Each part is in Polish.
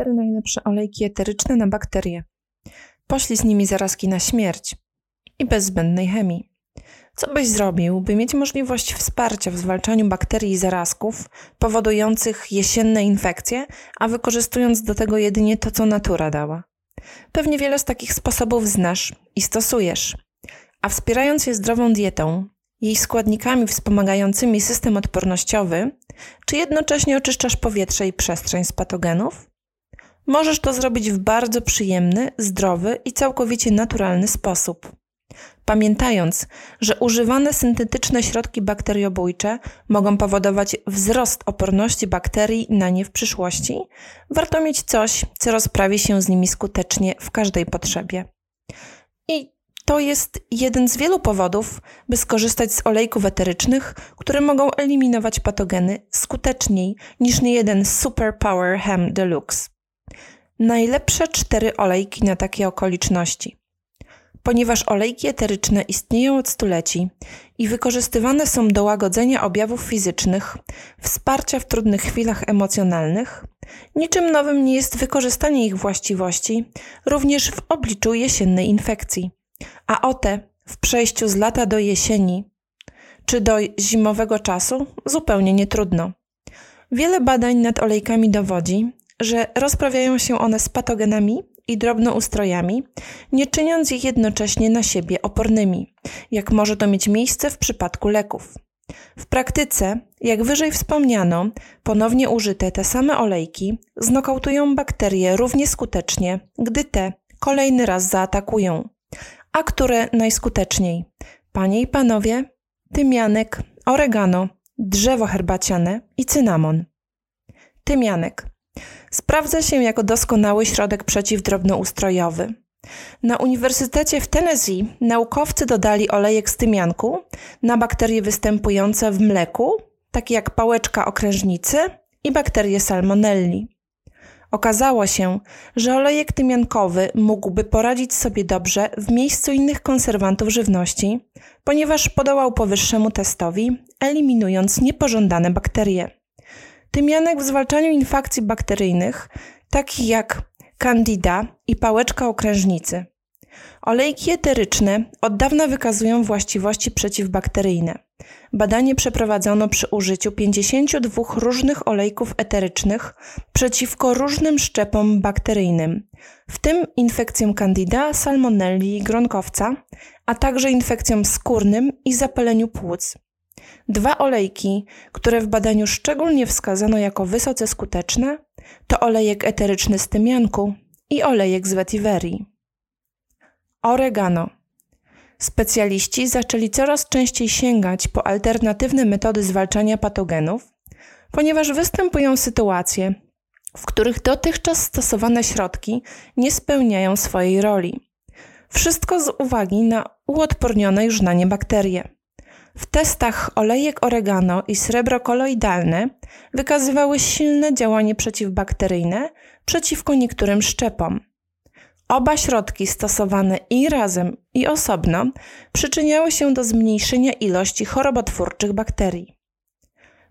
Cztery najlepsze olejki eteryczne na bakterie. Poślij z nimi zarazki na śmierć i bez zbędnej chemii. Co byś zrobił, by mieć możliwość wsparcia w zwalczaniu bakterii i zarazków powodujących jesienne infekcje, a wykorzystując do tego jedynie to, co natura dała? Pewnie wiele z takich sposobów znasz i stosujesz. A wspierając je zdrową dietą, jej składnikami wspomagającymi system odpornościowy, czy jednocześnie oczyszczasz powietrze i przestrzeń z patogenów? Możesz to zrobić w bardzo przyjemny, zdrowy i całkowicie naturalny sposób. Pamiętając, że używane syntetyczne środki bakteriobójcze mogą powodować wzrost oporności bakterii na nie w przyszłości, warto mieć coś, co rozprawi się z nimi skutecznie w każdej potrzebie. I to jest jeden z wielu powodów, by skorzystać z olejków eterycznych, które mogą eliminować patogeny skuteczniej niż niejeden Super Power Hem Deluxe. Najlepsze cztery olejki na takie okoliczności. Ponieważ olejki eteryczne istnieją od stuleci i wykorzystywane są do łagodzenia objawów fizycznych, wsparcia w trudnych chwilach emocjonalnych, niczym nowym nie jest wykorzystanie ich właściwości również w obliczu jesiennej infekcji. A o te w przejściu z lata do jesieni czy do zimowego czasu zupełnie nie trudno. Wiele badań nad olejkami dowodzi, że rozprawiają się one z patogenami i drobnoustrojami, nie czyniąc ich jednocześnie na siebie opornymi, jak może to mieć miejsce w przypadku leków. W praktyce, jak wyżej wspomniano, ponownie użyte te same olejki znokautują bakterie równie skutecznie, gdy te kolejny raz zaatakują. A które najskuteczniej? Panie i panowie, tymianek, oregano, drzewo herbaciane i cynamon. Tymianek Sprawdza się jako doskonały środek przeciwdrobnoustrojowy. Na Uniwersytecie w Tennessee naukowcy dodali olejek z tymianku na bakterie występujące w mleku, takie jak pałeczka okrężnicy i bakterie salmonelli. Okazało się, że olejek tymiankowy mógłby poradzić sobie dobrze w miejscu innych konserwantów żywności, ponieważ podołał powyższemu testowi, eliminując niepożądane bakterie. Tymianek w zwalczaniu infekcji bakteryjnych, takich jak candida i pałeczka okrężnicy. Olejki eteryczne od dawna wykazują właściwości przeciwbakteryjne. Badanie przeprowadzono przy użyciu 52 różnych olejków eterycznych przeciwko różnym szczepom bakteryjnym, w tym infekcjom candida, salmonelli i gronkowca, a także infekcjom skórnym i zapaleniu płuc. Dwa olejki, które w badaniu szczególnie wskazano jako wysoce skuteczne, to olejek eteryczny z tymianku i olejek z vetiverii. Oregano. Specjaliści zaczęli coraz częściej sięgać po alternatywne metody zwalczania patogenów, ponieważ występują sytuacje, w których dotychczas stosowane środki nie spełniają swojej roli. Wszystko z uwagi na uodpornione już na nie bakterie. W testach olejek oregano i srebro koloidalne wykazywały silne działanie przeciwbakteryjne przeciwko niektórym szczepom. Oba środki stosowane i razem, i osobno przyczyniały się do zmniejszenia ilości chorobotwórczych bakterii.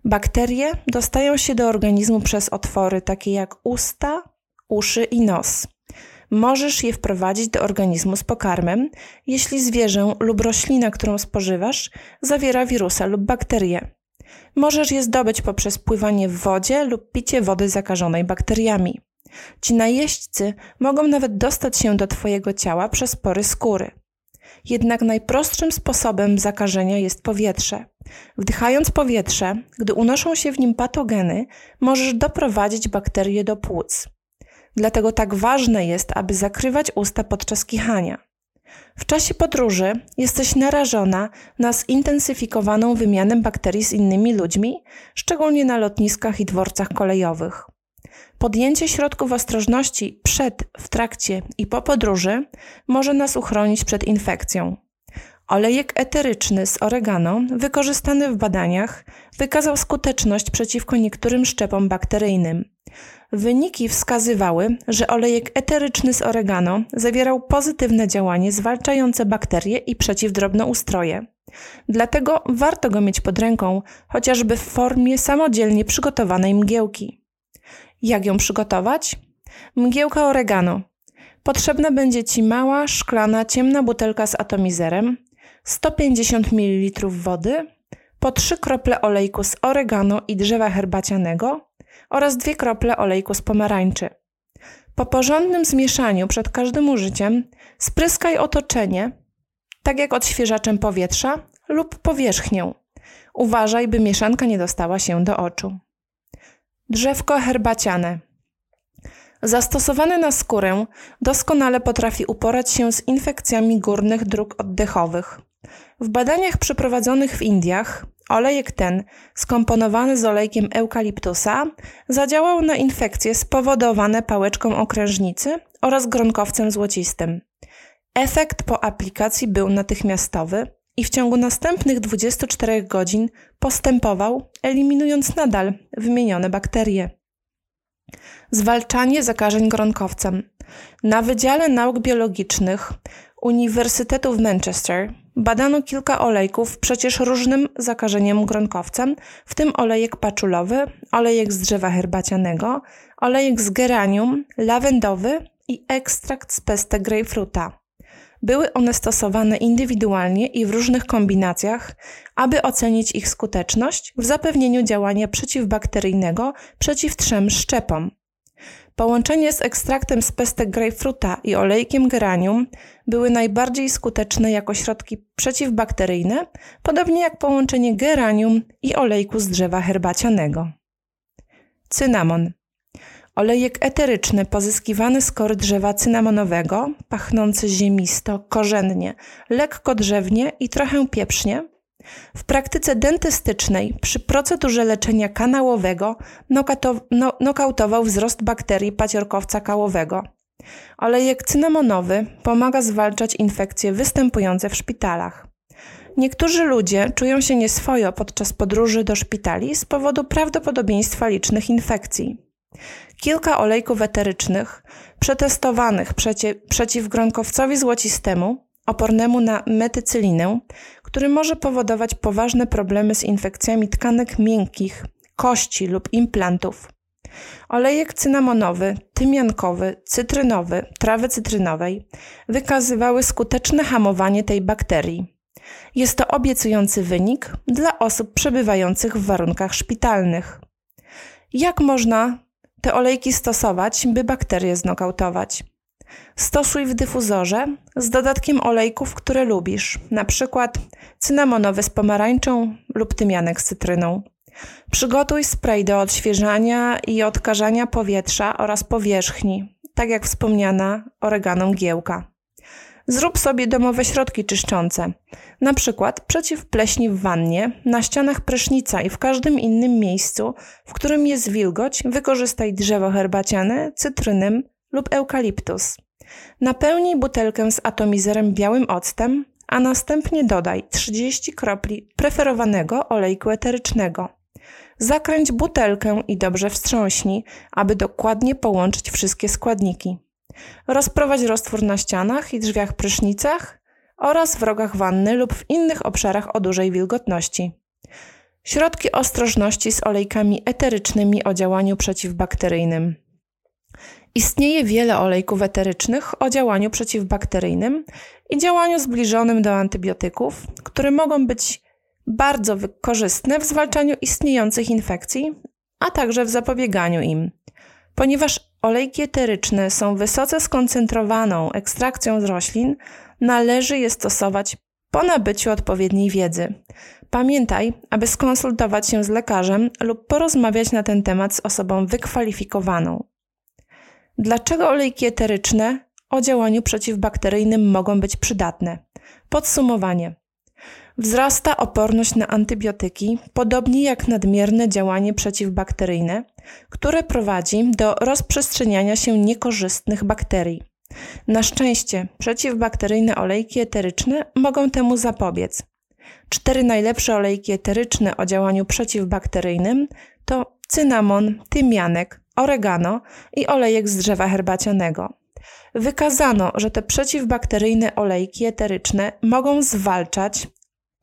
Bakterie dostają się do organizmu przez otwory takie jak usta, uszy i nos. Możesz je wprowadzić do organizmu z pokarmem, jeśli zwierzę lub roślina, którą spożywasz, zawiera wirusa lub bakterie. Możesz je zdobyć poprzez pływanie w wodzie lub picie wody zakażonej bakteriami. Ci najeźdźcy mogą nawet dostać się do Twojego ciała przez pory skóry. Jednak najprostszym sposobem zakażenia jest powietrze. Wdychając powietrze, gdy unoszą się w nim patogeny, możesz doprowadzić bakterie do płuc. Dlatego tak ważne jest, aby zakrywać usta podczas kichania. W czasie podróży jesteś narażona na zintensyfikowaną wymianę bakterii z innymi ludźmi, szczególnie na lotniskach i dworcach kolejowych. Podjęcie środków ostrożności przed, w trakcie i po podróży może nas uchronić przed infekcją. Olejek eteryczny z oregano, wykorzystany w badaniach, wykazał skuteczność przeciwko niektórym szczepom bakteryjnym. Wyniki wskazywały, że olejek eteryczny z oregano zawierał pozytywne działanie zwalczające bakterie i przeciwdrobnoustroje. Dlatego warto go mieć pod ręką, chociażby w formie samodzielnie przygotowanej mgiełki. Jak ją przygotować? Mgiełka oregano. Potrzebna będzie Ci mała, szklana, ciemna butelka z atomizerem, 150 ml wody, po 3 krople olejku z oregano i drzewa herbacianego oraz 2 krople olejku z pomarańczy. Po porządnym zmieszaniu przed każdym użyciem spryskaj otoczenie, tak jak odświeżaczem powietrza lub powierzchnię. Uważaj, by mieszanka nie dostała się do oczu. Drzewko herbaciane. Zastosowane na skórę doskonale potrafi uporać się z infekcjami górnych dróg oddechowych. W badaniach przeprowadzonych w Indiach olejek ten, skomponowany z olejkiem eukaliptusa, zadziałał na infekcje spowodowane pałeczką okrężnicy oraz gronkowcem złocistym. Efekt po aplikacji był natychmiastowy i w ciągu następnych 24 godzin postępował, eliminując nadal wymienione bakterie. Zwalczanie zakażeń gronkowcem. Na Wydziale Nauk Biologicznych Uniwersytetu w Manchester badano kilka olejków przecież różnym zakażeniem gronkowcem, w tym olejek paczulowy, olejek z drzewa herbacianego, olejek z geranium, lawendowy i ekstrakt z pesty grejpfruta. Były one stosowane indywidualnie i w różnych kombinacjach, aby ocenić ich skuteczność w zapewnieniu działania przeciwbakteryjnego przeciw trzem szczepom. Połączenie z ekstraktem z pestek grejpfruta i olejkiem geranium były najbardziej skuteczne jako środki przeciwbakteryjne, podobnie jak połączenie geranium i olejku z drzewa herbacianego. Cynamon. Olejek eteryczny pozyskiwany z kory drzewa cynamonowego, pachnący ziemisto, korzennie, lekko drzewnie i trochę pieprznie, w praktyce dentystycznej przy procedurze leczenia kanałowego no, nokautował wzrost bakterii paciorkowca kałowego. Olejek cynamonowy pomaga zwalczać infekcje występujące w szpitalach. Niektórzy ludzie czują się nieswojo podczas podróży do szpitali z powodu prawdopodobieństwa licznych infekcji. Kilka olejków eterycznych przetestowanych przeciw, przeciw gronkowcowi złocistemu, opornemu na metycylinę, który może powodować poważne problemy z infekcjami tkanek miękkich, kości lub implantów. Olejek cynamonowy, tymiankowy, cytrynowy, trawy cytrynowej wykazywały skuteczne hamowanie tej bakterii. Jest to obiecujący wynik dla osób przebywających w warunkach szpitalnych. Jak można te olejki stosować, by bakterie znokautować? Stosuj w dyfuzorze z dodatkiem olejków, które lubisz, przykład cynamonowy z pomarańczą lub tymianek z cytryną. Przygotuj spray do odświeżania i odkażania powietrza oraz powierzchni, tak jak wspomniana oregano mgiełka. Zrób sobie domowe środki czyszczące, na przykład przeciw pleśni w wannie, na ścianach prysznica i w każdym innym miejscu, w którym jest wilgoć, wykorzystaj drzewo herbaciane, cytrynem lub eukaliptus. Napełnij butelkę z atomizerem białym octem, a następnie dodaj 30 kropli preferowanego olejku eterycznego. Zakręć butelkę i dobrze wstrząśnij, aby dokładnie połączyć wszystkie składniki. Rozprowadź roztwór na ścianach i drzwiach prysznicach oraz w rogach wanny lub w innych obszarach o dużej wilgotności. Środki ostrożności z olejkami eterycznymi o działaniu przeciwbakteryjnym. Istnieje wiele olejków eterycznych o działaniu przeciwbakteryjnym i działaniu zbliżonym do antybiotyków, które mogą być bardzo korzystne w zwalczaniu istniejących infekcji, a także w zapobieganiu im. Ponieważ olejki eteryczne są wysoce skoncentrowaną ekstrakcją z roślin, należy je stosować po nabyciu odpowiedniej wiedzy. Pamiętaj, aby skonsultować się z lekarzem lub porozmawiać na ten temat z osobą wykwalifikowaną. Dlaczego olejki eteryczne o działaniu przeciwbakteryjnym mogą być przydatne? Podsumowanie. Wzrasta oporność na antybiotyki, podobnie jak nadmierne działanie przeciwbakteryjne, które prowadzi do rozprzestrzeniania się niekorzystnych bakterii. Na szczęście przeciwbakteryjne olejki eteryczne mogą temu zapobiec. Cztery najlepsze olejki eteryczne o działaniu przeciwbakteryjnym to cynamon, tymianek, oregano i olejek z drzewa herbacianego. Wykazano, że te przeciwbakteryjne olejki eteryczne mogą zwalczać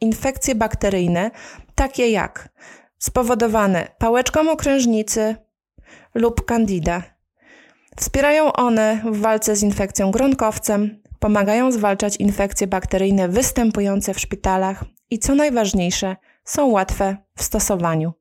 infekcje bakteryjne, takie jak spowodowane pałeczką okrężnicy lub candida, Wspierają one w walce z infekcją gronkowcem, pomagają zwalczać infekcje bakteryjne występujące w szpitalach i co najważniejsze, są łatwe w stosowaniu.